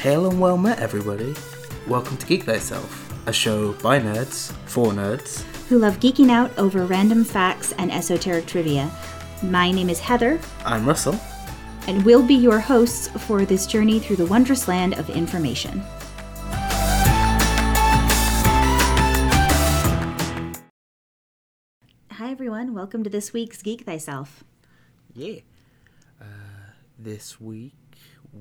Hail and well met, everybody. Welcome to Geek Thyself, a show by nerds, for nerds. who love geeking out over random facts and esoteric trivia. My name is Heather, I'm Russell. and we'll be your hosts for this journey through the wondrous land of information. Hi, everyone. Welcome to this week's Geek Thyself. Yeah. Uh, this week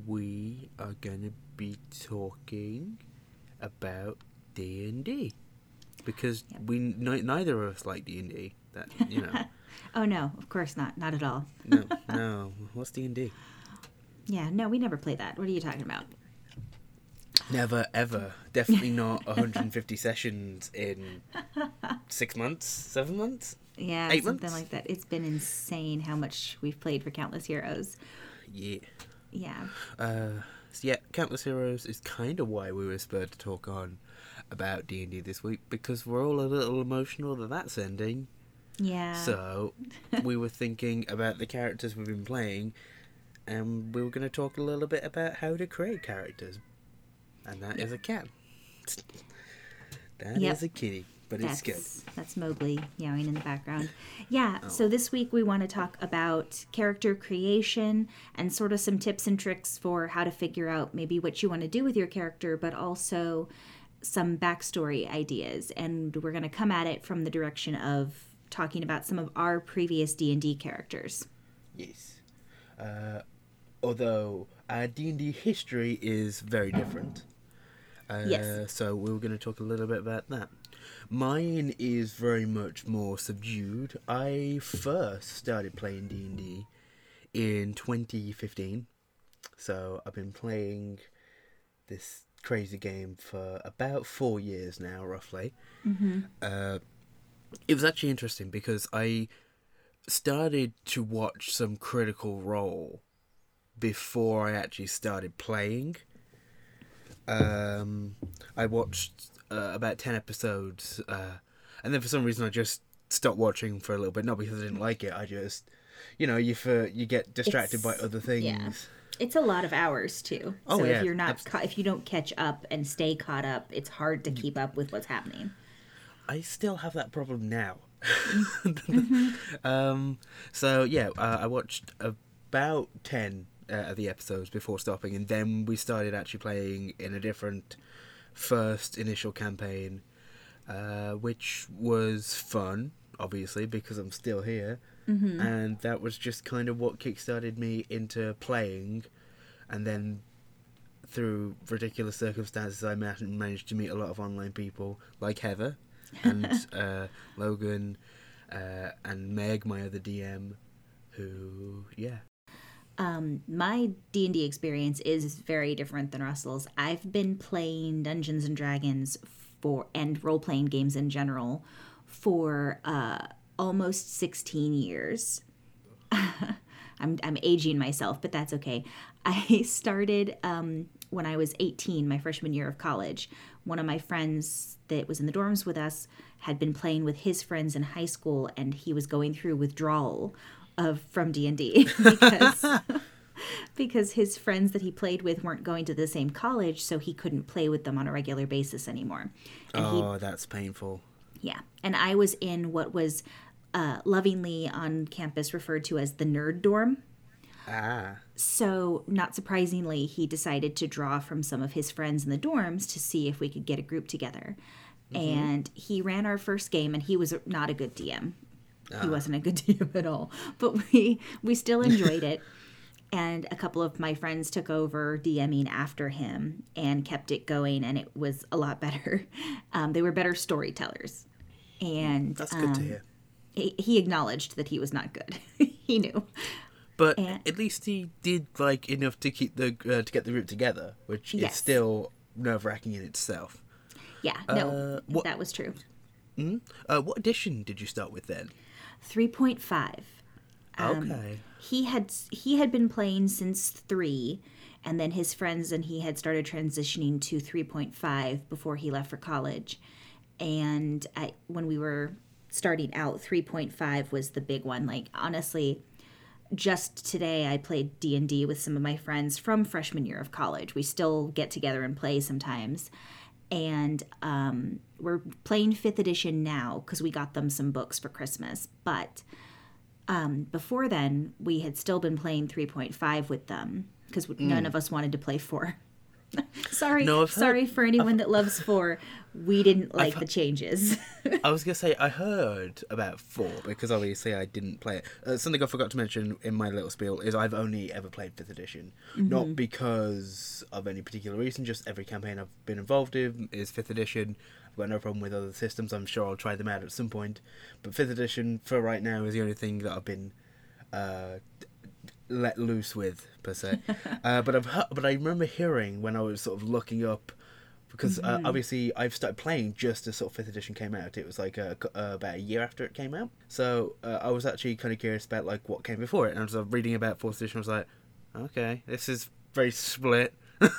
we are gonna be talking about D and D because we n- neither of us like D and D. That you know, Oh, no, of course not. Not at all. no, no. What's D and D? Yeah, no, we never play that. What are you talking about? Never ever. Definitely not 150 sessions in six months, seven months. Yeah, Eight something months? like that. It's been insane how much we've played for Countless Heroes. Yeah. Yeah. Uh, so yeah, Countless Heroes is kind of why we were spurred to talk on about D and D this week because we're all a little emotional that that's ending. Yeah. So we were thinking about the characters we've been playing, and we were going to talk a little bit about how to create characters, and that is a cat. That is Yep. a kitty, but it's good. That's, that's Mowgli meowing in the background. Yeah, so Oh. this week we want to talk about character creation and sort of some tips and tricks for how to figure out maybe what you want to do with your character, but also some backstory ideas. And we're going to come at it from the direction of talking about some of our previous D&D characters. Yes. Uh, although our D and D history is very different. Uh, Yes. So we are going to talk a little bit about that. Mine is very much more subdued. I first started playing D and D in 2015. So I've been playing this crazy game for about four years now, roughly. Uh, it was actually interesting because I started to watch some Critical Role before I actually started playing. Um, I watched uh, about ten episodes, uh, and then for some reason I just stopped watching for a little bit. Not because I didn't like it, I just, you know, you for you get distracted by other things. yeah. It's a lot of hours too. Oh, so yeah, if you're not if you don't catch up and stay caught up, it's hard to keep up with what's happening. I still have that problem now. Mm-hmm. um, so yeah, uh, I watched about ten uh, of the episodes before stopping, and then we started actually playing in a different first initial campaign, uh, which was fun, obviously because I'm still here, Mm-hmm. and that was just kind of what kickstarted me into playing, and then through ridiculous circumstances, I ma- managed to meet a lot of online people like Heather and uh, Logan uh, and Meg, my other DM, who, yeah. Um, my D and D experience is very different than Russell's. I've been playing Dungeons and Dragons for and role playing games in general for uh, almost sixteen years. I'm I'm aging myself, but that's okay. I started um, when I was 18, my freshman year of college. One of my friends that was in the dorms with us had been playing with his friends in high school, and he was going through withdrawal of from D and D because because his friends that he played with weren't going to the same college, so he couldn't play with them on a regular basis anymore. And he Oh, that's painful. yeah. And I was in what was uh, lovingly on campus referred to as the nerd dorm. Ah. So, not surprisingly, he decided to draw from some of his friends in the dorms to see if we could get a group together. And he ran our first game, and he was not a good DM. He wasn't a good DM at all. But we we still enjoyed it. And a couple of my friends took over DMing after him and kept it going, and it was a lot better. Um, they were better storytellers. And That's good to um, hear. he, he acknowledged that he was not good. he knew. But and- at least he did like enough to keep the uh, to get the group together, which is still nerve wracking in itself. Yeah, no, Uh, what- that was true. Uh, what edition did you start with then? 3.5. Um, okay. He had he had been playing since 3 and then his friends and he had started transitioning to 3.5 before he left for college. And I, when we were starting out 3.5 was the big one like honestly just today I played D&D with some of my friends from freshman year of college. We still get together and play sometimes. And um, we're playing 5th edition now because we got them some books for Christmas. But um, before then, we had still been playing 3.5 with them because none of us wanted to play 4. sorry, No, I've heard- sorry for anyone that loves 4. We didn't like the changes. I was gonna say I heard about four because obviously I didn't play it. Uh, something I forgot to mention in my little spiel is I've only ever played fifth edition, not because of any particular reason. Just every campaign I've been involved in is fifth edition. I've got no problem with other systems. I'm sure I'll try them out at some point, but fifth edition for right now is the only thing that I've been uh, let loose with per se. uh, but I've heard, but I remember hearing when I was sort of looking up because uh, obviously I've started playing just as sort of fifth edition came out. It was like a, uh, about a year after it came out, so uh, I was actually kind of curious about like what came before it. And I was uh, reading about fourth edition. I was like, okay, this is very split.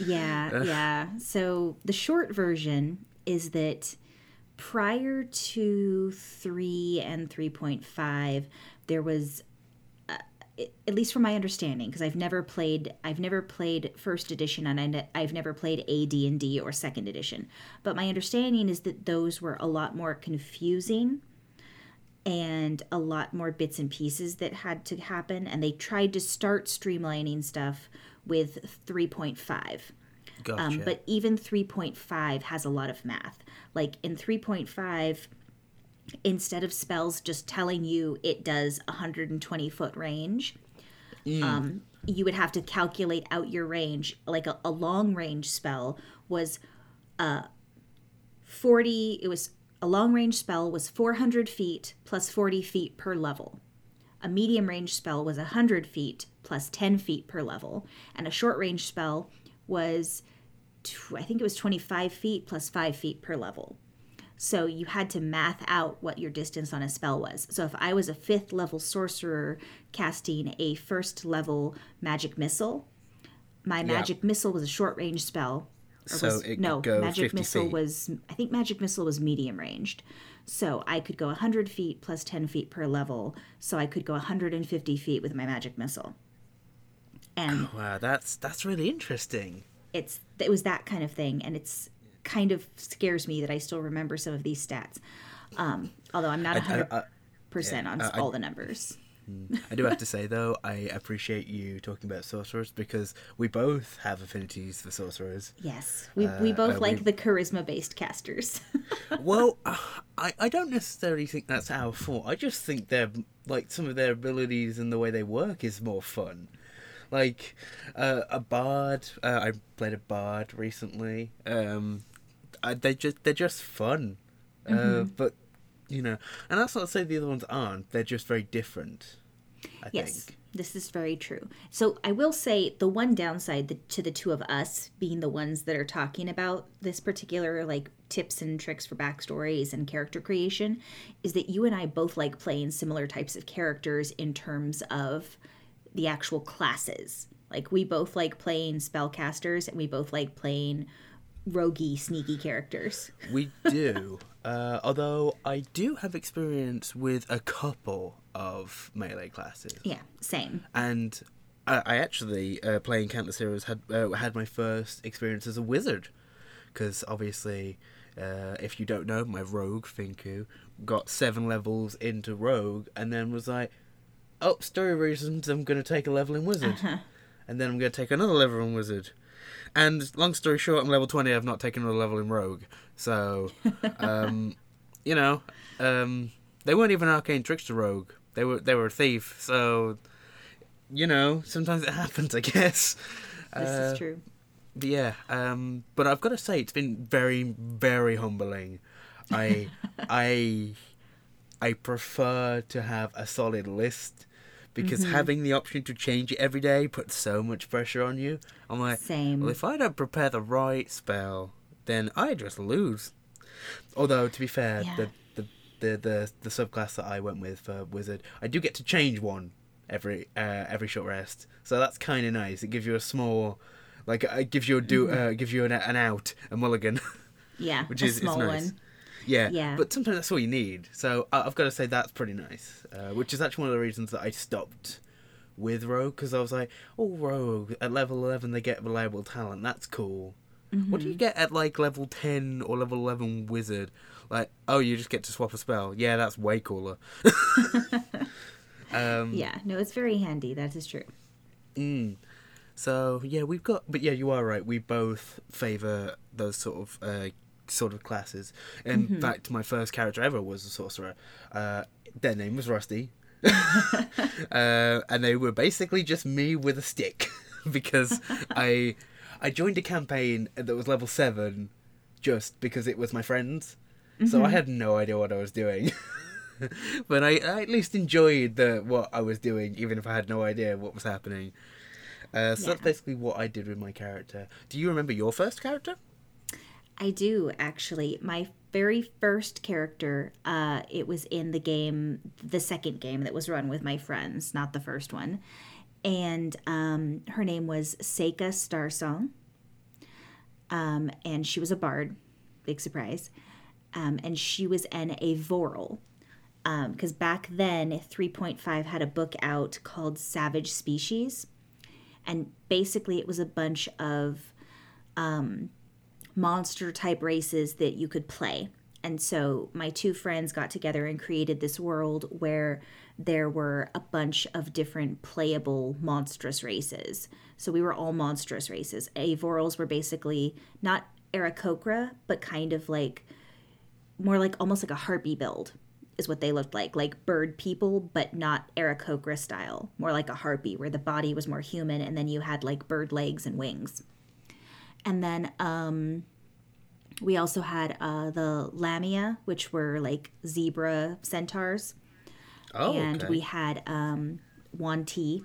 Yeah, yeah. So the short version is that prior to 3 and 3.5, there was uh, at least from my understanding because I've never played I've never played first edition and I ne- I've never played AD&D or second edition. But my understanding is that those were a lot more confusing and a lot more bits and pieces that had to happen and they tried to start streamlining stuff with 3.5 Gotcha. um, but even 3.5 has a lot of math like in 3.5 instead of spells just telling you it does 120 foot range um, you would have to calculate out your range. Like a, a long range spell was uh, 40 it was a long range spell was 400 feet plus 40 feet per level. A medium range spell was 100 feet plus 10 feet per level. And a short range spell was i think it was 25 feet plus 5 feet per level so you had to math out what your distance on a spell was. So if I was a fifth level sorcerer casting a first level magic missile, my magic missile was a short range spell. So was, it no, magic 50 missile feet. was I think magic missile was medium ranged. So I could go 100 feet plus 10 feet per level. So I could go 150 feet with my magic missile. And wow, that's that's really interesting. it's it was that kind of thing and it's kind of scares me that I still remember some of these stats. Um, although I'm not I- 100% I- on I- all the numbers. I do have to say though, I appreciate you talking about sorcerers because we both have affinities for sorcerers. Yes, we, we both uh, like we- the charisma based casters. well, uh, I I don't necessarily think that's our fault. I just think they're like some of their abilities and the way they work is more fun. Like uh, a bard, uh, I played a bard recently. Um, I, they just they're just fun, uh, but you know, and that's not to say the other ones aren't. They're just very different. I yes, think. this is very true. So I will say the one downside to the two of us being the ones that are talking about this particular like tips and tricks for backstories and character creation is that you and I both like playing similar types of characters in terms of the actual classes. Like we both like playing spellcasters and we both like playing roguey, sneaky characters. We do. uh, although I do have experience with a couple of melee classes. Yeah, same. and I, I actually uh, playing Countless Heroes had uh, had my first experience as a wizard, because obviously, uh, if you don't know, my rogue Finku got seven levels into rogue, and then was like, "Oh, story reasons, I'm going to take a level in wizard, and then I'm going to take another level in wizard." And long story short, I'm level twenty. I've not taken another level in rogue, so um, you know, um, they weren't even arcane trickster rogue. They were they were a thief. So, you know, sometimes it happens. I guess. This Uh, is true. But yeah, um, but I've got to say it's been very very humbling. I I I prefer to have a solid list because Mm-hmm. having the option to change it every day puts so much pressure on you. I'm like, Same. well, if I don't prepare the right spell, then I just lose. Although to be fair, Yeah. the, the the the the subclass that I went with for wizard, I do get to change one every uh, every short rest, so that's kind of nice. It gives you a small, like, it gives you a do Mm-hmm. uh, gives you an, an out, a mulligan, Yeah, which a is small nice. one. Yeah, Yeah. But sometimes that's all you need. So I- I've got to say that's pretty nice. Uh, which is actually one of the reasons that I stopped with Rogue because I was like, oh, Rogue at level eleven they get reliable talent. That's cool. What do you get at like level ten or level eleven wizard? Like, oh, you just get to swap a spell. Yeah, that's way cooler. um, Yeah, no, it's very handy. That is true. Mm. So yeah, we've got, but yeah, you are right. We both favor those sort of uh, sort of classes. In fact, my first character ever was a sorcerer. Uh, their name was Rusty, uh, and they were basically just me with a stick because I I joined a campaign that was level seven just because it was my friends. So I had no idea what I was doing. but I, I at least enjoyed the what I was doing, even if I had no idea what was happening. Uh, so that's basically what I did with my character. Do you remember your first character? I do actually. My very first character, uh, it was in the game, the second game that was run with my friends, not the first one, and um, her name was Seika Starsong, um, and she was a bard, big surprise, um, and she was an Avoral. Because back then, 3.5 had a book out called Savage Species, and basically it was a bunch of monster type races that you could play. And so my two friends got together and created this world where there were a bunch of different playable monstrous races. So we were all monstrous races. Avorals were basically not Aarakocra, but kind of like more like almost like a harpy build is what they looked like like bird people but not Aarakocra style more like a harpy where the body was more human and then you had like bird legs and wings and then um we also had uh the lamia which were like zebra centaurs Oh, and okay. we had um Yuan Ti,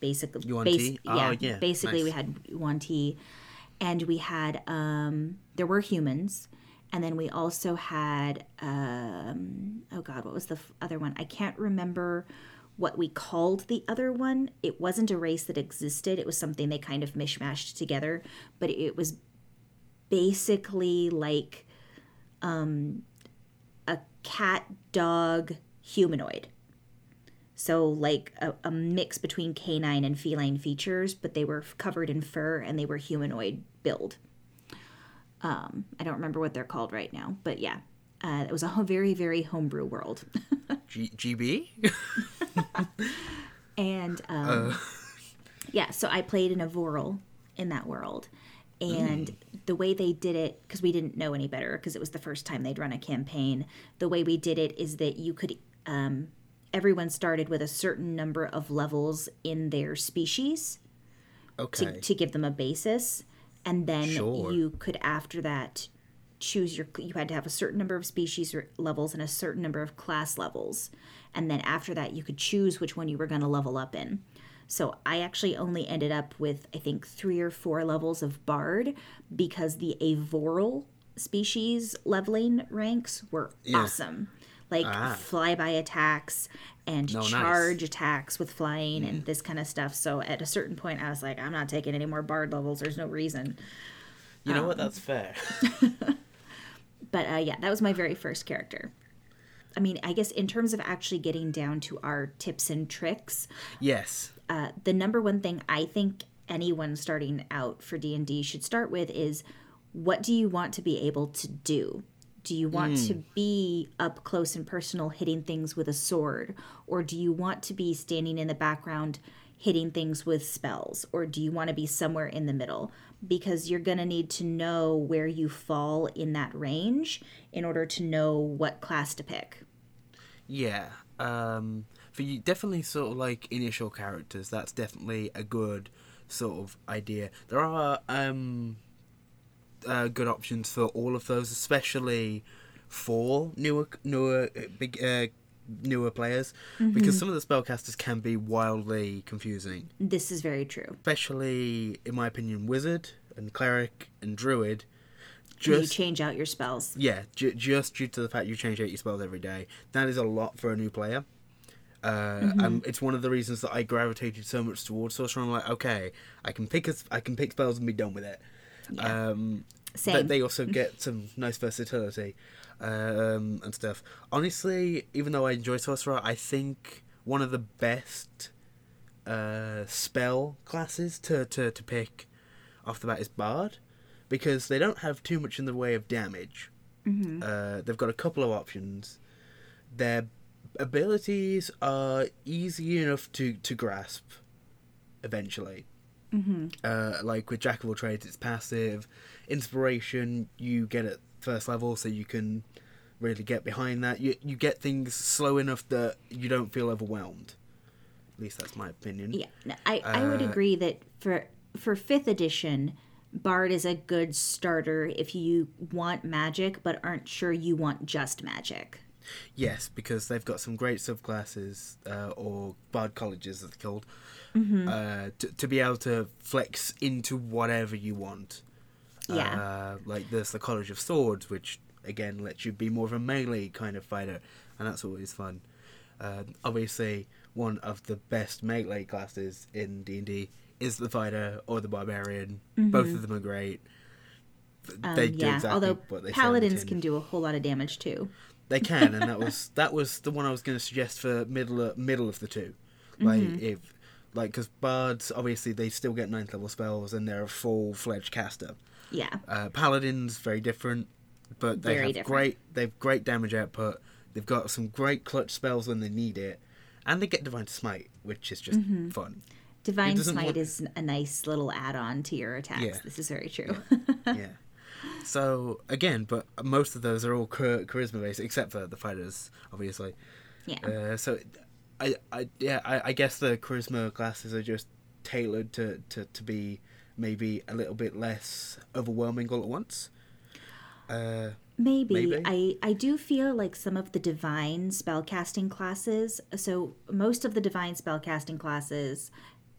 basically. Yuan bas- Oh, yeah, yeah, Basically, we had Yuan Ti, and we had um there were humans, and then we also had um oh god, what was the f- other one? I can't remember what we called the other one. It wasn't a race that existed. It was something they kind of mishmashed together, but it was basically like um a cat dog humanoid. So, like a, a mix between canine and feline features, but they were covered in fur and they were humanoid build. Um, I don't remember what they're called right now, but yeah, uh, it was a very, very homebrew world. G- GB? and um, yeah, so I played an Avoral in that world. And the way they did it, because we didn't know any better, because it was the first time they'd run a campaign, the way we did it is that you could, um, everyone started with a certain number of levels in their species Okay. to, to give them a basis. And then Sure. you could, after that, choose your, you had to have a certain number of species levels and a certain number of class levels. And then after that, you could choose which one you were going to level up in. So I actually only ended up with, I think, three or four levels of Bard because the Avoral species leveling ranks were awesome. Like Ah. flyby attacks and No, nice. charge attacks with flying and this kind of stuff. So at a certain point, I was like, I'm not taking any more Bard levels. There's no reason. you know um, what? That's fair. But uh, yeah, that was my very first character. I mean, I guess in terms of actually getting down to our tips and tricks, yes. uh, the number one thing I think anyone starting out for D&D should start with is what do you want to be able to do? Do you want to be up close and personal hitting things with a sword or do you want to be standing in the background hitting things with spells or do you want to be somewhere in the middle? Because you're going to need to know where you fall in that range in order to know what class to pick. Yeah. Um, for you, definitely sort of like initial characters. That's definitely a good sort of idea. There are um, uh, good options for all of those, especially for newer, newer, uh, big, uh, newer players, because some of the spellcasters can be wildly confusing. This is very true. Especially, in my opinion, wizard and cleric and druid. You change out your spells. yeah, ju- just due to the fact you change out your spells every day, that is a lot for a new player. Uh, and it's one of the reasons that I gravitated so much towards sorcerer. I'm like, okay, I can pick a, I can pick spells and be done with it. Yeah. Um, Same. but they also get some nice versatility. um, and stuff. Honestly, even though I enjoy sorcerer, I think one of the best uh, spell classes to, to, to pick off the bat is bard because they don't have too much in the way of damage. Mm-hmm. Uh, they've got a couple of options. Their abilities are easy enough to, to grasp eventually. Mm-hmm. Uh, like with Jack of all trades, it's passive. Inspiration, you get at first level, so you can really get behind that. You you get things slow enough that you don't feel overwhelmed. At least that's my opinion. Yeah, no, I, I would Uh, agree that for for fifth edition, Bard is a good starter if you want magic but aren't sure you want just magic. Yes, because they've got some great subclasses uh, or bard colleges, as they're called, Mm-hmm. uh, to to be able to flex into whatever you want. Yeah. Uh, like there's the College of Swords, which again lets you be more of a melee kind of fighter, and that's always fun. Uh, obviously, one of the best melee classes in D and D is the fighter or the barbarian. Both of them are great. Mm-hmm. Um, They do yeah, exactly although what they say on the paladins can do a whole lot of damage too. They can, and that was that was the one I was going to suggest for middle of, middle of the two. Like Mm-hmm. if like because bards obviously they still get ninth level spells and they're a full fledged caster. Yeah. Uh, paladins very different, but they Very have different. great they've great damage output. They've got some great clutch spells when they need it, and they get divine smite, which is just Mm-hmm. fun. Divine Smite is a nice little add-on to your attacks. Yeah. This is very true. yeah. So again, but most of those are all char- charisma based, except for the fighters, obviously. yeah. Uh, so, I, I, yeah, I, I guess the charisma classes are just tailored to, to, to be maybe a little bit less overwhelming all at once. Uh, Maybe. Maybe. I I do feel like some of the divine spellcasting classes. So most of the divine spellcasting classes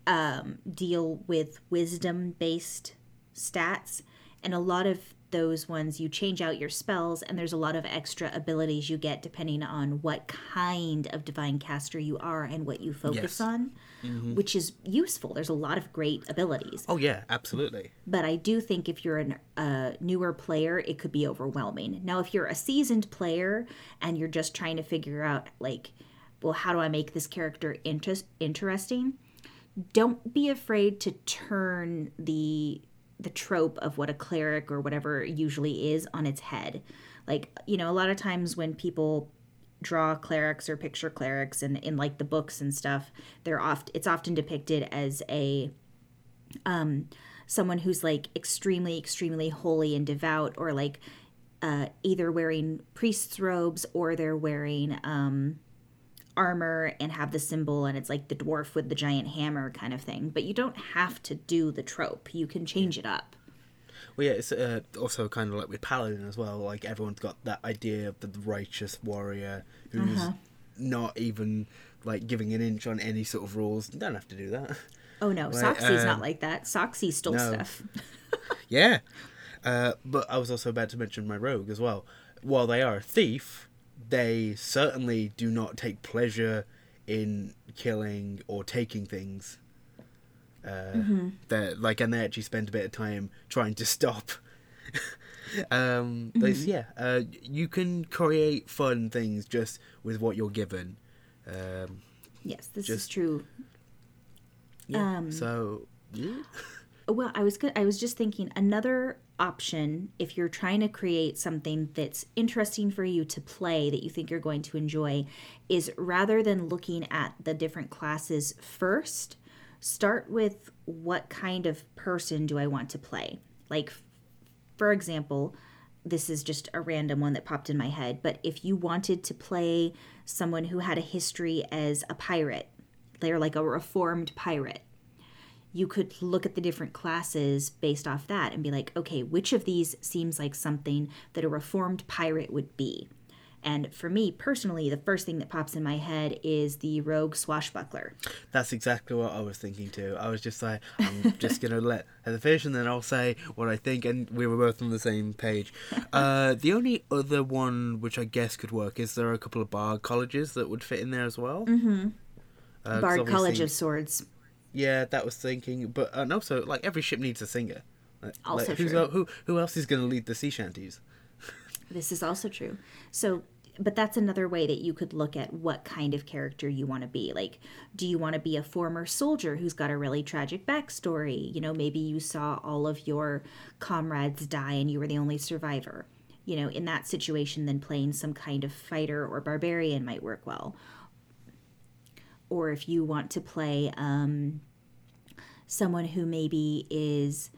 um, deal with wisdom based stats, and a lot of those ones you change out your spells, and there's a lot of extra abilities you get depending on what kind of divine caster you are and what you focus Yes. on, which is useful. There's a lot of great abilities. oh yeah, absolutely. But I do think if you're an- a newer player, it could be overwhelming. Now, if you're a seasoned player and you're just trying to figure out, like, well, how do I make this character inter- interesting? Don't be afraid to turn the the trope of what a cleric or whatever usually is on its head. Like, you know, a lot of times when people draw clerics or picture clerics and in like the books and stuff, they're oft it's often depicted as a um someone who's like extremely extremely holy and devout or like uh, either wearing priest's robes or they're wearing um, armor and have the symbol and it's like the dwarf with the giant hammer kind of thing but you don't have to do the trope you can change it up Well, yeah, it's uh, also kind of like with Paladin as well. Like everyone's got that idea of the righteous warrior who's Uh-huh. not even like giving an inch on any sort of rules. You don't have to do that. oh no Right, soxy's not um, like that soxy stole no. stuff Yeah. Uh, but I was also about to mention my rogue as well. While they are a thief, they certainly do not take pleasure in killing or taking things. Uh, They're like, and they actually spend a bit of time trying to stop. um, those- yeah, uh, you can create fun things just with what you're given. Um, yes this is true yeah. Um, so, yeah. Well, I was good. I was just thinking another option if you're trying to create something that's interesting for you to play that you think you're going to enjoy is rather than looking at the different classes first, start with what kind of person do I want to play? Like for example, this is just a random one that popped in my head, but if you wanted to play someone who had a history as a pirate, they're like a reformed pirate you could look at the different classes based off that and be like, okay, which of these seems like something that a reformed pirate would be? And for me personally, the first thing that pops in my head is the rogue swashbuckler. That's exactly what I was thinking too. I was just like, I'm just gonna let her finish, and then I'll say what I think, and we were both on the same page. Uh, the only other one which I guess could work is there are a couple of bard colleges that would fit in there as well. Mm-hmm. Uh, Bard College of Swords. Yeah, that was thinking, but uh, and also like every ship needs a singer. Like, Also like, who's true. who who else is gonna lead the sea shanties? This is also true. So, but that's another way that you could look at what kind of character you want to be. Like, do you want to be a former soldier who's got a really tragic backstory? You know, maybe you saw all of your comrades die and you were the only survivor. You know, in that situation, then playing some kind of fighter or barbarian might work well. Or if you want to play um, someone who maybe is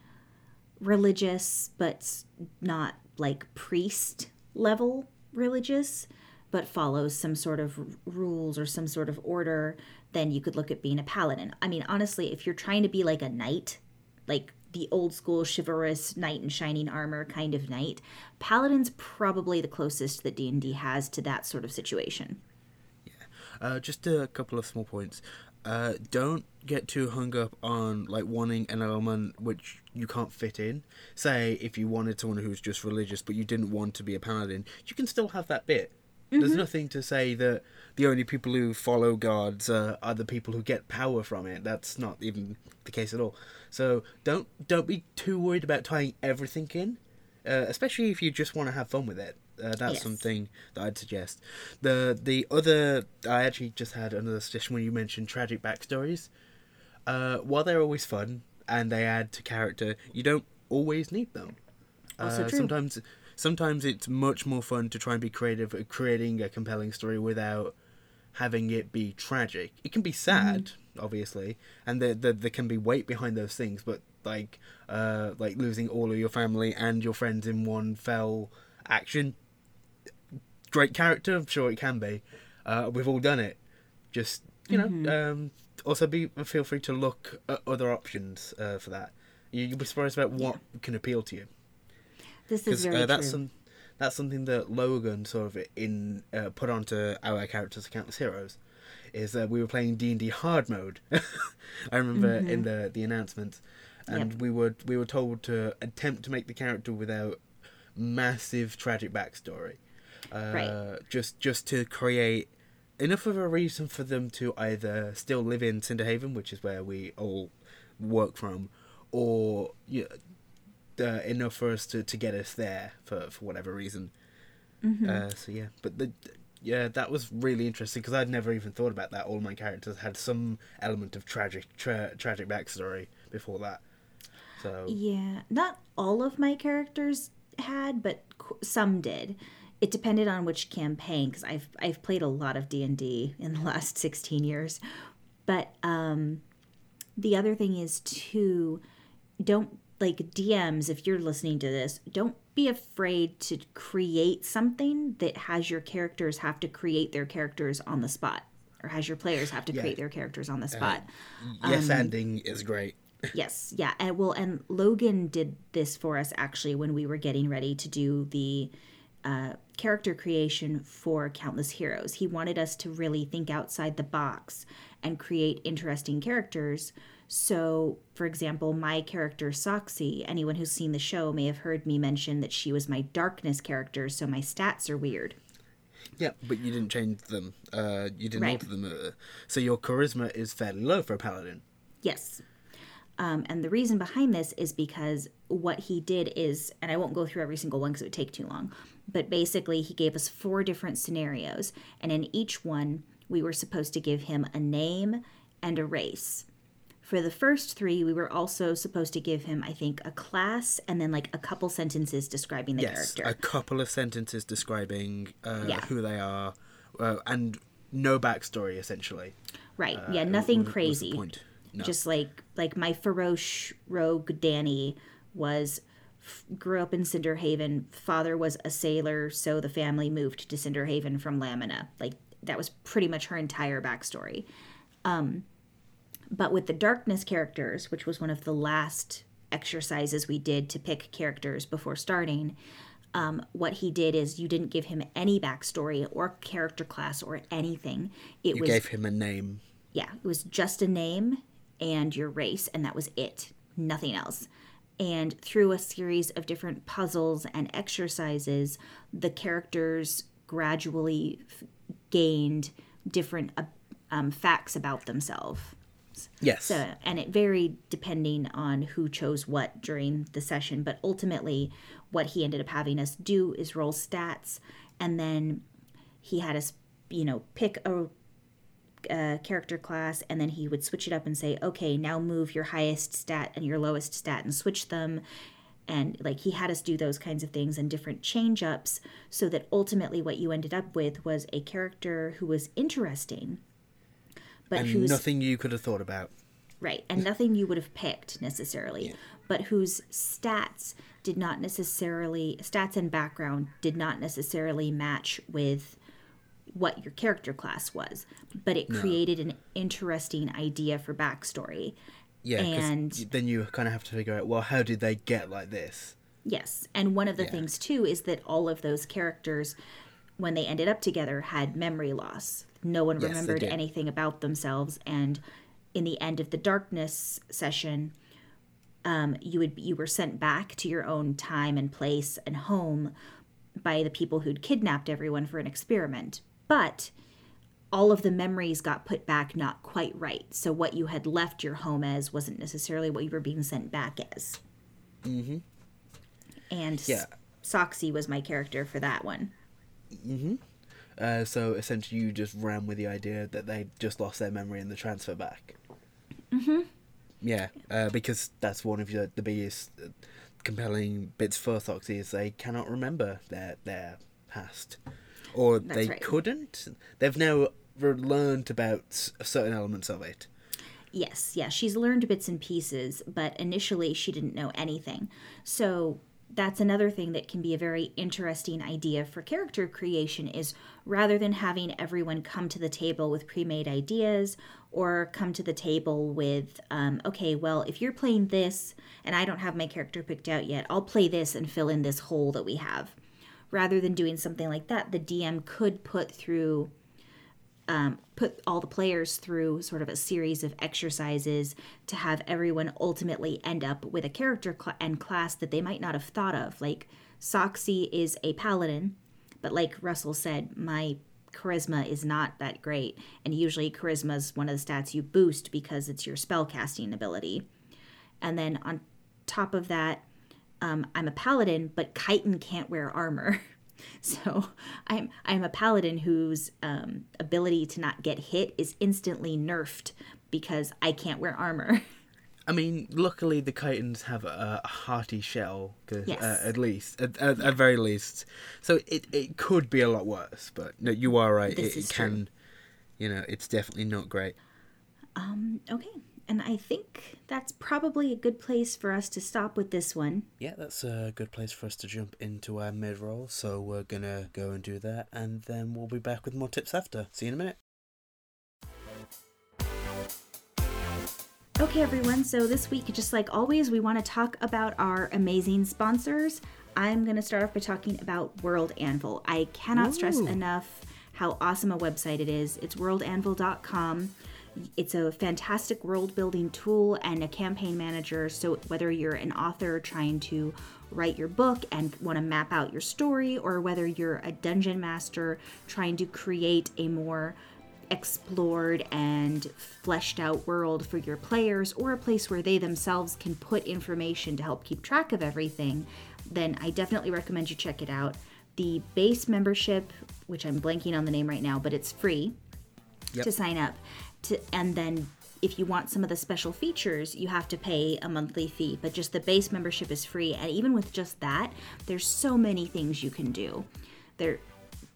religious but not like priest level religious but follows some sort of rules or some sort of order then you could look at being a paladin. I mean honestly if you're trying to be like a knight like the old school chivalrous knight in shining armor kind of knight paladin's probably the closest that d&d has to that sort of situation Uh, just a couple of small points. Uh, don't get too hung up on like wanting an element which you can't fit in. Say if you wanted someone who's just religious but you didn't want to be a paladin, you can still have that bit. There's nothing to say that the only people who follow gods uh, are the people who get power from it. That's not even the case at all. So don't don't be too worried about tying everything in, uh, especially if you just want to have fun with it. Uh, that's Yes. something that I'd suggest. The the other I actually just had another suggestion when you mentioned tragic backstories. Uh, while they're always fun and they add to character, you don't always need them. Also Uh, true. Sometimes sometimes it's much more fun to try and be creative at creating a compelling story without having it be tragic. It can be sad, obviously, and there, there there can be weight behind those things, but like uh, like losing all of your family and your friends in one fell action. Great character, I'm sure it can be. Uh, we've all done it. Just you know, um, also be feel free to look at other options uh, for that. You, you'll be surprised about what can appeal to you this is very uh, that's true some that's something that Logan sort of in uh, put onto our characters Countless Heroes is that we were playing D and D hard mode. I remember in the the announcements, and Mm-hmm. Yep. we were we were told to attempt to make the character without massive tragic backstory, uh, Right. just just to create enough of a reason for them to either still live in Cinderhaven, which is where we all work from, or yeah, uh, enough for us to, to get us there for, for whatever reason. Mm-hmm. Uh, so yeah, but the yeah that was really interesting because I'd never even thought about that. All my characters had some element of tragic tra- tragic backstory before that. So Yeah, not all of my characters had, but qu- some did. It depended on which campaign because I've I've played a lot of D and D in the last sixteen years. But um, the other thing is to don't like DMs. If you're listening to this, don't be afraid to create something that has your characters have to create their characters on the spot, or has your players have to Yeah. create their characters on the spot. yes, um, ending is great. Yes, yeah, and well, and Logan did this for us actually when we were getting ready to do the uh, character creation for Countless Heroes. He wanted us to really think outside the box and create interesting characters. So, for example, my character Soxy, anyone who's seen the show may have heard me mention that she was my darkness character, so my stats are weird. Yeah, but you didn't change them. Uh, you didn't Right. alter them. Uh, so your charisma is fairly low for a paladin. Yes. Um, and the reason behind this is because what he did is, and I won't go through every single one because it would take too long, but basically he gave us four different scenarios. And in each one, we were supposed to give him a name and a race. For the first three, we were also supposed to give him, I think, a class and then like a couple sentences describing the Yes, character. a couple of sentences describing uh, Yeah. who they are, uh, and no backstory essentially. right. Uh, yeah, nothing was- was crazy. point. No. just like like my feroce rogue danny was f- grew up in cinderhaven father was a sailor so the family moved to cinderhaven from lamina. Like that was pretty much her entire backstory. Um but with the darkness characters which was one of the last exercises we did to pick characters before starting um, what he did is you didn't give him any backstory or character class or anything. It you was gave him a name. yeah, it was just a name and your race, and that was it, nothing else. And through a series of different puzzles and exercises, the characters gradually f- gained different uh, um, facts about themselves. Yes. So, and it varied depending on who chose what during the session. But ultimately, what he ended up having us do is roll stats, and then he had us, you know, pick a, a character class, and then he would switch it up and say, okay, now move your highest stat and your lowest stat and switch them. And like he had us do those kinds of things and different change ups so that ultimately what you ended up with was a character who was interesting, but and who's nothing you could have thought about. Right, and nothing you would have picked necessarily, but whose stats did not necessarily stats and background did not necessarily match with what your character class was, but it created an interesting idea for backstory. Yeah, And- then you kind of have to figure out, well, how did they get like this? Yes, and one of the Yeah. things too is that all of those characters when they ended up together had memory loss. No one Yes, remembered anything about themselves and in the end of the darkness session um, you would you were sent back to your own time and place and home by the people who'd kidnapped everyone for an experiment. But all of the memories got put back not quite right. So what you had left your home as wasn't necessarily what you were being sent back as. Mm-hmm. And Yeah. Soxy was my character for that one. Uh, so essentially, you just ran with the idea that they just lost their memory in the transfer back. Mm-hmm. Yeah, uh, because that's one of your, the biggest uh, compelling bits for Soxy is they cannot remember their their past, or they right. couldn't. They've now learned about certain elements of it. Yes, yeah, she's learned bits and pieces, but initially she didn't know anything. So that's another thing that can be a very interesting idea for character creation is rather than having everyone come to the table with pre-made ideas or come to the table with um, okay well if you're playing this and i don't have my character picked out yet i'll play this and fill in this hole that we have rather than doing something like that the dm could put through um, put all the players through sort of a series of exercises to have everyone ultimately end up with a character cl- and class that they might not have thought of. Like Soxy is a paladin, but like Russell said, my charisma is not that great, and usually charisma is one of the stats you boost because it's your spell casting ability. And then on top of that, um, I'm a paladin, but chitin can't wear armor. So I'm I'm a paladin whose um, ability to not get hit is instantly nerfed because I can't wear armor. I mean, luckily the chitons have a, a hearty shell, 'cause, Yes. uh, at least, at, at, at very least. So it, it could be a lot worse, but no, you are right. This it, it true. can, you know, it's definitely not great. Um. okay, and I think that's probably a good place for us to stop with this one. Yeah, that's a good place for us to jump into our mid roll. So we're gonna go and do that, and then we'll be back with more tips after. See you in a minute. Okay, everyone. So this week, just like always, we want to talk about our amazing sponsors. I'm going to start off by talking about World Anvil. I cannot stress enough how awesome a website it is. It's worldanvil.com. It's a fantastic world building tool and a campaign manager. So, whether you're an author trying to write your book and want to map out your story, or whether you're a dungeon master trying to create a more explored and fleshed out world for your players or a place where they themselves can put information to help keep track of everything, then I definitely recommend you check it out. The base membership, which I'm blanking on the name right now, but it's free Yep. to sign up to and then if you want some of the special features you have to pay a monthly fee but just the base membership is free and even with just that there's so many things you can do there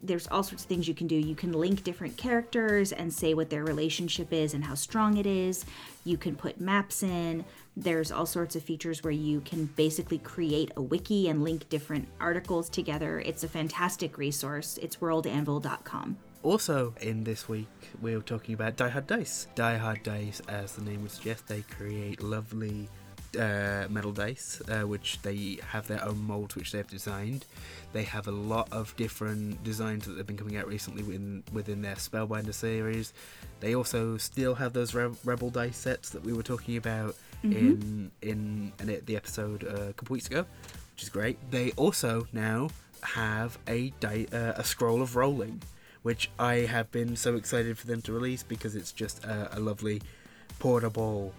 there's all sorts of things you can do. You can link different characters and say what their relationship is and how strong it is. You can put maps in. There's all sorts of features where you can basically create a wiki and link different articles together. It's a fantastic resource. It's worldanvil.com. Also, in this week, we were talking about Die Hard Dice. Die Hard Dice, as the name would suggest, they create lovely uh, metal dice, uh, which they have their own molds which they've designed. They have a lot of different designs that they've been coming out recently within, within their Spellbinder series. They also still have those Re- Rebel dice sets that we were talking about in in in the episode uh, a couple weeks ago, which is great. They also now have a di- uh, a scroll of rolling, which I have been so excited for them to release because it's just a, a lovely portable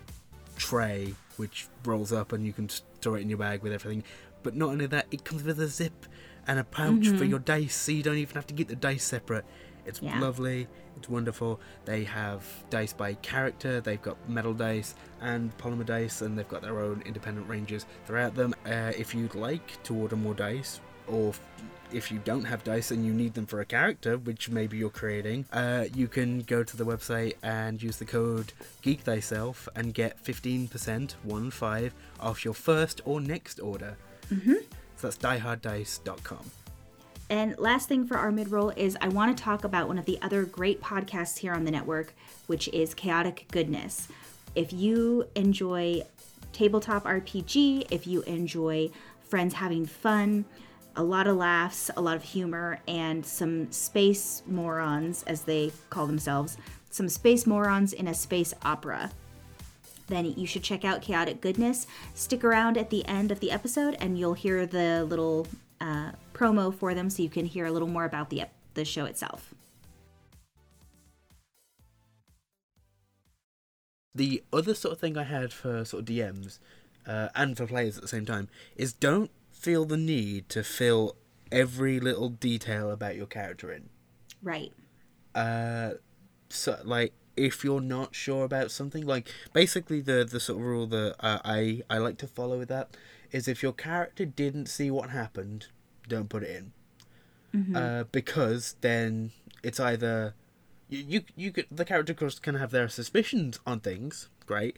tray which rolls up and you can store it in your bag with everything. But not only that, it comes with a zip and a pouch for your dice, so you don't even have to get the dice separate. It's Yeah. lovely. It's wonderful. They have dice by character. They've got metal dice and polymer dice, and they've got their own independent ranges throughout them. Uh, if you'd like to order more dice, or if you don't have dice and you need them for a character, which maybe you're creating, uh, you can go to the website and use the code Geek Thyself and get 15%, one five, off your first or next order. Mm-hmm. So that's dieharddice.com. And last thing for our mid roll is I want to talk about one of the other great podcasts here on the network, which is Chaotic Goodness. If you enjoy tabletop RPG, if you enjoy friends having fun, a lot of laughs, a lot of humor, and some space morons, as they call themselves, some space morons in a space opera then you should check out Chaotic Goodness. Stick around at the end of the episode, and you'll hear the little uh, promo for them, so you can hear a little more about the the show itself. the other sort of thing I had for sort of DMs uh, and for players at the same time is don't feel the need to fill every little detail about your character in. Right. Uh, so like if you're not sure about something, like basically the the sort of rule that uh, I I like to follow with that is if your character didn't see what happened, don't put it in. Uh, because then it's either you you, you could, the character of course can have their suspicions on things, great,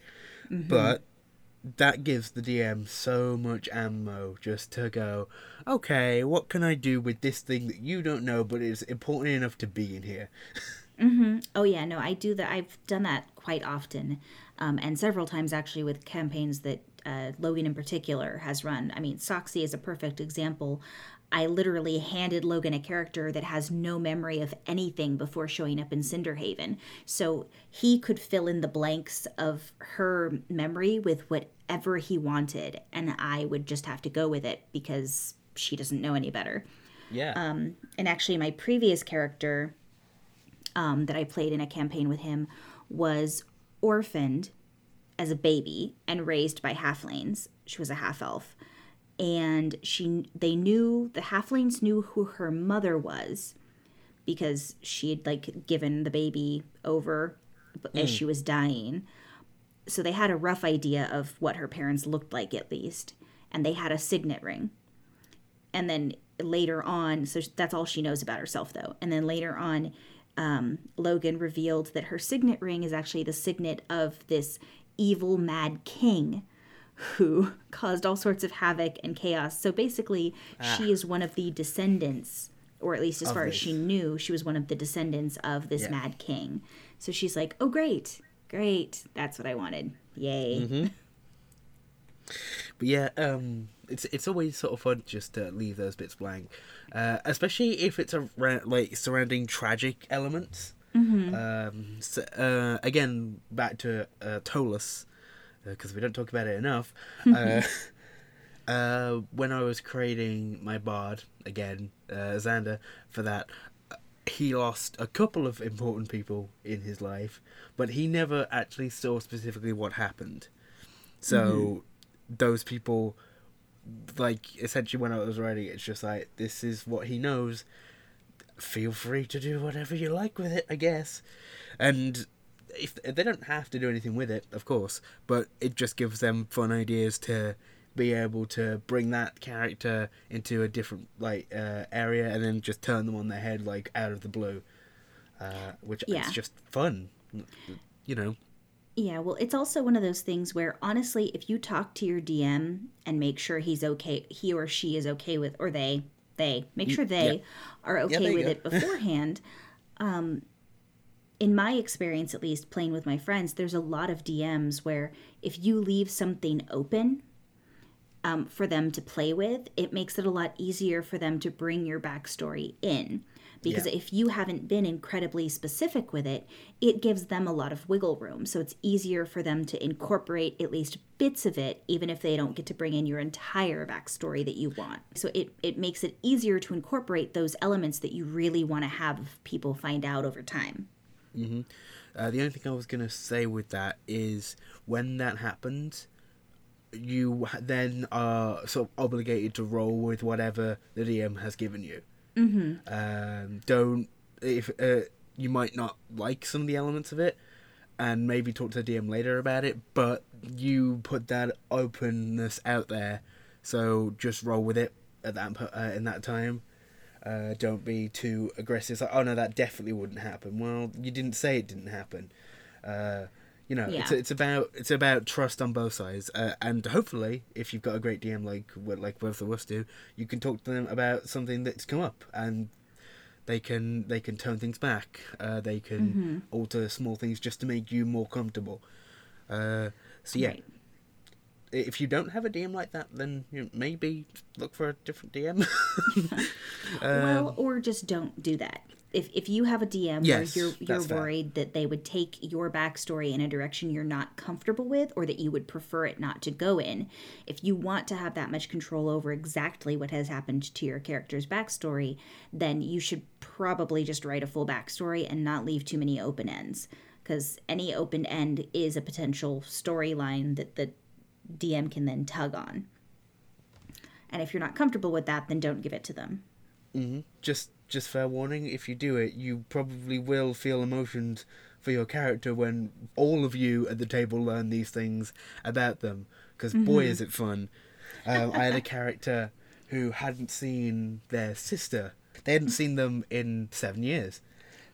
but that gives the DM so much ammo just to go, okay, what can I do with this thing that you don't know but is important enough to be in here? Oh yeah, no, I do that. I've done that quite often, um, and several times actually with campaigns that uh, Logan in particular has run. I mean, Soxy is a perfect example. I literally handed Logan a character that has no memory of anything before showing up in Cinderhaven, so he could fill in the blanks of her memory with whatever he wanted, and I would just have to go with it because she doesn't know any better. Yeah. Um, And actually, my previous character um, that I played in a campaign with him was orphaned as a baby and raised by halflings. She was a half elf, and she they knew the halflings knew who her mother was because she had like given the baby over as she was dying. So they had a rough idea of what her parents looked like at least, and they had a signet ring. And then later on so that's all she knows about herself though. And then later on um, logan revealed that her signet ring is actually the signet of this evil mad king who caused all sorts of havoc and chaos. So basically she is one of the descendants or at least as Of far as she knew she was one of the descendants of this Yeah. mad king. So she's like oh great great that's what i wanted. Yay. But yeah, um, it's it's always sort of fun just to leave those bits blank, uh, especially if it's around like surrounding tragic elements. Um, so, uh, again, back to uh, Tolus, because we don't talk about it enough. uh, uh, when I was creating my bard again, uh, Xander, for that, uh, he lost a couple of important people in his life, but he never actually saw specifically what happened. So those people, like essentially, when I was writing, it's just like this is what he knows. Feel free to do whatever you like with it, I guess. And if they don't have to do anything with it, of course, but it just gives them fun ideas to be able to bring that character into a different like uh, area and then just turn them on their head like out of the blue, uh, which Yeah. it's just fun, you know. Yeah, well, it's also one of those things where honestly, if you talk to your DM and make sure he's okay, he or she is okay with, or they, they make sure they yeah. are okay you with go. it beforehand. um, in my experience, at least playing with my friends, there's a lot of DMs where if you leave something open um, for them to play with, it makes it a lot easier for them to bring your backstory in. Because Yeah. if you haven't been incredibly specific with it, it gives them a lot of wiggle room. So it's easier for them to incorporate at least bits of it, even if they don't get to bring in your entire backstory that you want. So it, it makes it easier to incorporate those elements that you really want to have people find out over time. Hmm Uh, the only thing I was gonna say with that is when that happens, you then are sort of obligated to roll with whatever the DM has given you. Mm-hmm. Um, don't if uh, you might not like some of the elements of it, and maybe talk to the DM later about it. But you put that openness out there, so just roll with it at that uh, in that time. Uh, don't be too aggressive. It's like, oh no, that definitely wouldn't happen. Well, you didn't say it didn't happen. Uh, you know, it's Yeah. it's about it's about trust on both sides, uh, and hopefully, if you've got a great DM like like both of us do, you can talk to them about something that's come up, and they can they can tone things back. Uh, they can Mm-hmm. alter small things just to make you more comfortable. Uh, so yeah, Right. If you don't have a DM like that, then you know, maybe look for a different DM. Um, well, or just don't do that. If, if you have a DM Yes, where you're you're that's fair. worried that they would take your backstory in a direction you're not comfortable with or that you would prefer it not to go in, if you want to have that much control over exactly what has happened to your character's backstory, then you should probably just write a full backstory and not leave too many open ends. Because any open end is a potential storyline that the DM can then tug on. And if you're not comfortable with that, then don't give it to them. hmm Just just fair warning, if you do it, you probably will feel emotions for your character when all of you at the table learn these things about them. Because boy, is it fun! Um, I had a character who hadn't seen their sister. They hadn't seen them in seven years.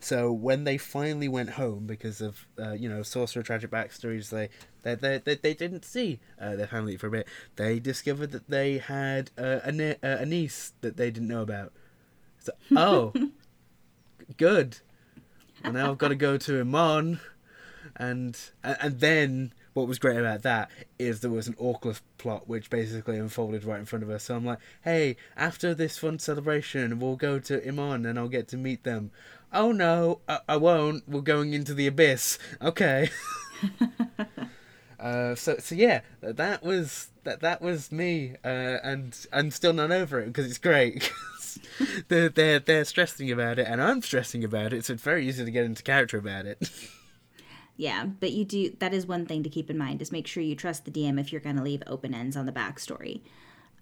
So when they finally went home because of uh, you know sorcerer tragic backstories, they they they, they, they didn't see uh, their family for a bit. They discovered that they had uh, a ne- uh, a niece that they didn't know about. So oh, good. Well, now I've got to go to Iman, and and then what was great about that is there was an Orcliffe plot which basically unfolded right in front of us. So I'm like, hey, after this fun celebration, we'll go to Iman and I'll get to meet them. Oh no, I, I won't. We're going into the abyss. Okay. Uh, so so yeah, that- was that that was me, uh, and I'm still not over it because it's great. they're they're they're stressing about it, and I'm stressing about it, so it's very easy to get into character about it. Yeah, but you do that is one thing to keep in mind is make sure you trust the DM if you're going to leave open ends on the backstory.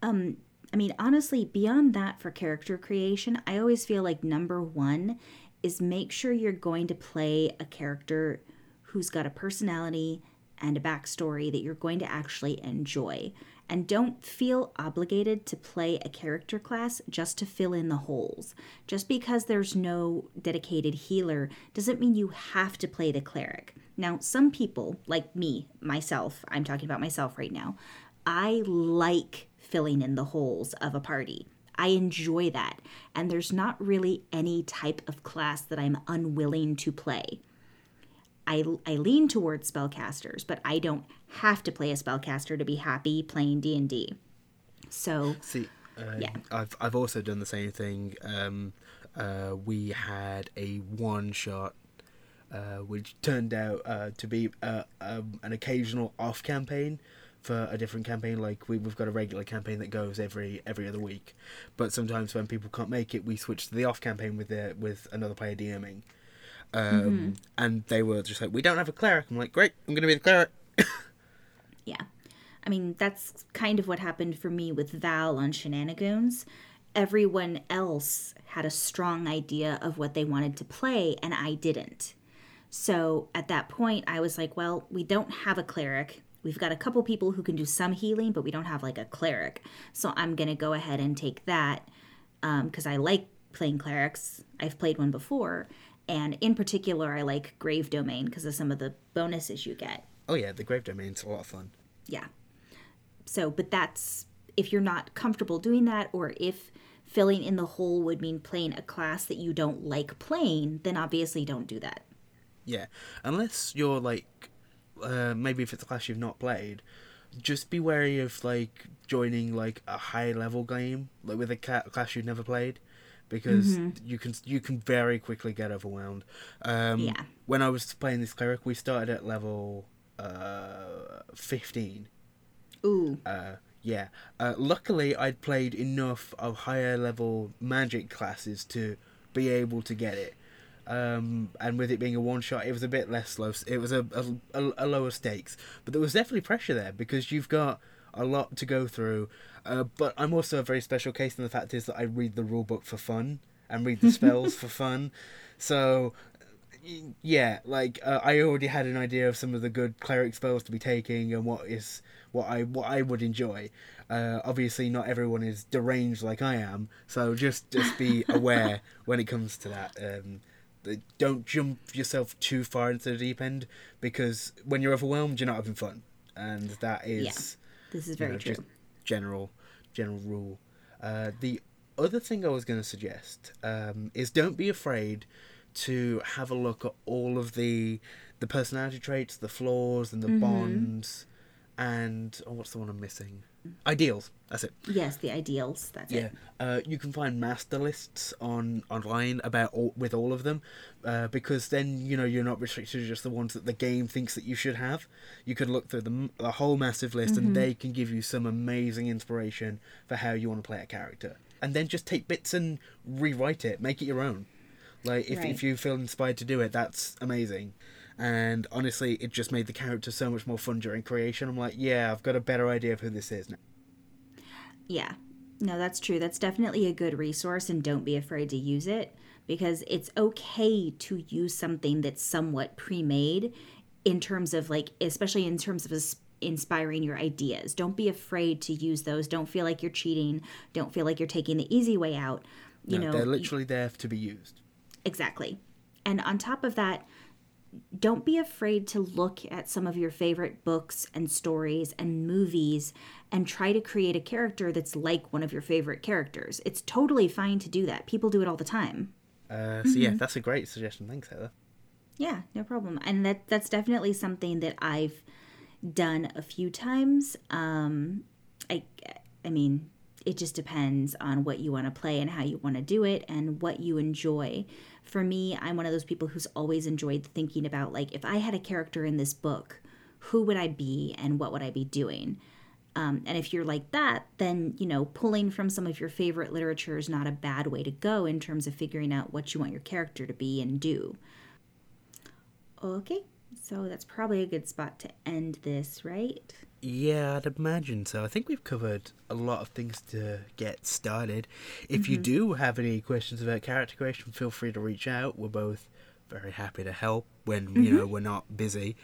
Um I mean honestly, beyond that for character creation, I always feel like number 1 is make sure you're going to play a character who's got a personality and a backstory that you're going to actually enjoy. And don't feel obligated to play a character class just to fill in the holes. Just because there's no dedicated healer doesn't mean you have to play the cleric. Now, some people, like me, myself, I'm talking about myself right now, I like filling in the holes of a party. I enjoy that. And there's not really any type of class that I'm unwilling to play. I, I lean towards spellcasters, but I don't have to play a spellcaster to be happy playing D&D. So, See, uh, Yeah. I've I've also done the same thing. Um, uh, we had a one shot, uh, which turned out uh, to be uh, um, an occasional off campaign for a different campaign. Like we, we've got a regular campaign that goes every every other week, but sometimes when people can't make it, we switch to the off campaign with the with another player DMing. Um, And they were just like, "We don't have a cleric." I'm like, "Great, I'm going to be the cleric." yeah. I mean, that's kind of what happened for me with Val on Shenanigans. Everyone else had a strong idea of what they wanted to play, and I didn't. So at that point, I was like, well, we don't have a cleric. We've got a couple people who can do some healing, but we don't have like a cleric. So I'm going to go ahead and take that um, because I like playing clerics. I've played one before. And in particular, I like Grave Domain because of some of the bonuses you get. Oh yeah, the grave domain's a lot of fun. Yeah. So, but that's if you're not comfortable doing that, or if filling in the hole would mean playing a class that you don't like playing, then obviously don't do that. Yeah, unless you're like, uh, maybe if it's a class you've not played, just be wary of like joining like a high level game like with a ca- class you've never played, because you can you can very quickly get overwhelmed. Um, Yeah. When I was playing this cleric, we started at level uh, fifteen. Ooh. Uh, yeah. Uh, luckily, I'd played enough of higher level magic classes to be able to get it. Um, and with it being a one shot, it was a bit less low. It was a, a, a lower stakes, but there was definitely pressure there because you've got a lot to go through. Uh, but I'm also a very special case, and the fact is that I read the rule book for fun and read the spells for fun. So yeah, like uh, I already had an idea of some of the good cleric spells to be taking and what is what I what I would enjoy. Uh, obviously, not everyone is deranged like I am, so just just be aware when it comes to that. Um, don't jump yourself too far into the deep end because when you're overwhelmed, you're not having fun, and that is yeah, this is very you know, true. general general rule. Uh, the other thing I was going to suggest um, is don't be afraid to have a look at all of the the personality traits, the flaws, and the mm-hmm. bonds, and oh, what's the one I'm missing? Ideals. That's it. Yes, the ideals. That's yeah. it. Yeah, uh, you can find master lists on online about all, with all of them, uh, because then you know you're not restricted to just the ones that the game thinks that you should have. You could look through the, the whole massive list, mm-hmm. and they can give you some amazing inspiration for how you want to play a character. And then just take bits and rewrite it, make it your own. Like if, right. if you feel inspired to do it, that's amazing. And honestly, it just made the character so much more fun during creation. I'm like, yeah, I've got a better idea of who this is now. Yeah. No, that's true. That's definitely a good resource and don't be afraid to use it because it's okay to use something that's somewhat pre-made in terms of like especially in terms of inspiring your ideas. Don't be afraid to use those. Don't feel like you're cheating. Don't feel like you're taking the easy way out. You no, know, they're literally there to be used. Exactly. And on top of that, don't be afraid to look at some of your favorite books and stories and movies and try to create a character that's like one of your favorite characters. It's totally fine to do that. People do it all the time. Uh, so mm-hmm. yeah, that's a great suggestion. Thanks, Heather. Yeah, no problem. And that that's definitely something that I've done a few times. Um, I I mean, it just depends on what you want to play and how you want to do it and what you enjoy. For me, I'm one of those people who's always enjoyed thinking about like if I had a character in this book, who would I be and what would I be doing? Um, and if you're like that, then you know pulling from some of your favorite literature is not a bad way to go in terms of figuring out what you want your character to be and do. Okay, so that's probably a good spot to end this, right? Yeah, I'd imagine so. I think we've covered a lot of things to get started. If mm-hmm. you do have any questions about character creation, feel free to reach out. We're both very happy to help when mm-hmm. you know we're not busy,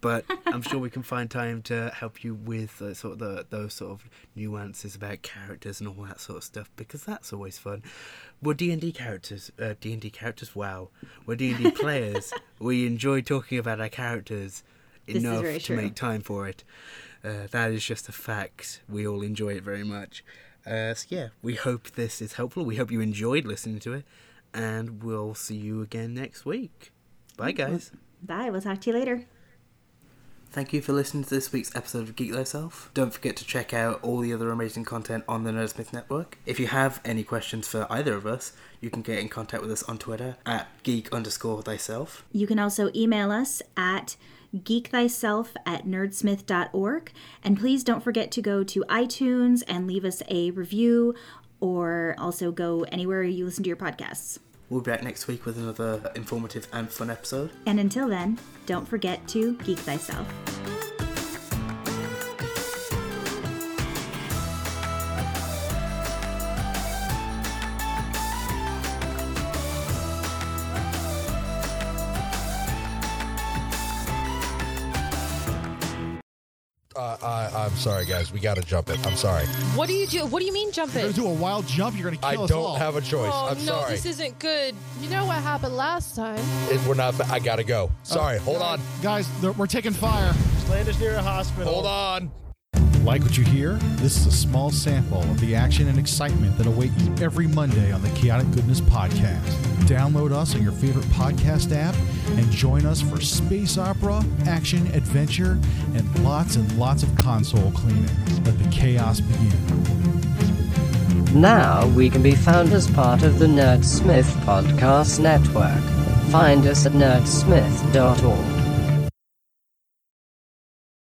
but I'm sure we can find time to help you with uh, sort of the, those sort of nuances about characters and all that sort of stuff because that's always fun. We're D and D characters, uh, D and D characters. Wow, we're D and D players. we enjoy talking about our characters enough to true. make time for it. Uh, that is just a fact. We all enjoy it very much. Uh, so yeah, we hope this is helpful. We hope you enjoyed listening to it, and we'll see you again next week. Bye, guys. Bye. We'll talk to you later. Thank you for listening to this week's episode of Geek Thyself. Don't forget to check out all the other amazing content on the Nerdsmith Network. If you have any questions for either of us, you can get in contact with us on Twitter at geek underscore thyself. You can also email us at geekthyself at nerdsmith.org. And please don't forget to go to iTunes and leave us a review or also go anywhere you listen to your podcasts. We'll be back next week with another informative and fun episode. And until then, don't forget to geek thyself. I'm sorry, guys. We got to jump it. I'm sorry. What do you do? What do you mean jump it? You're it? gonna do a wild jump. You're gonna I kill us don't have a choice. Oh I'm no, sorry. this isn't good. You know what happened last time? It- we're not. I gotta go. Sorry. Hold on. Guys, they're- we're taking fire. Land us near a hospital. Hold on. Like what you hear? This is a small sample of the action and excitement that await you every Monday on the Chaotic Goodness Podcast. Download us on your favorite podcast app and join us for space opera, action, adventure, and lots and lots of console cleaning. Let the chaos begin. Now we can be found as part of the Nerdsmith Podcast Network. Find us at nerdsmith.org.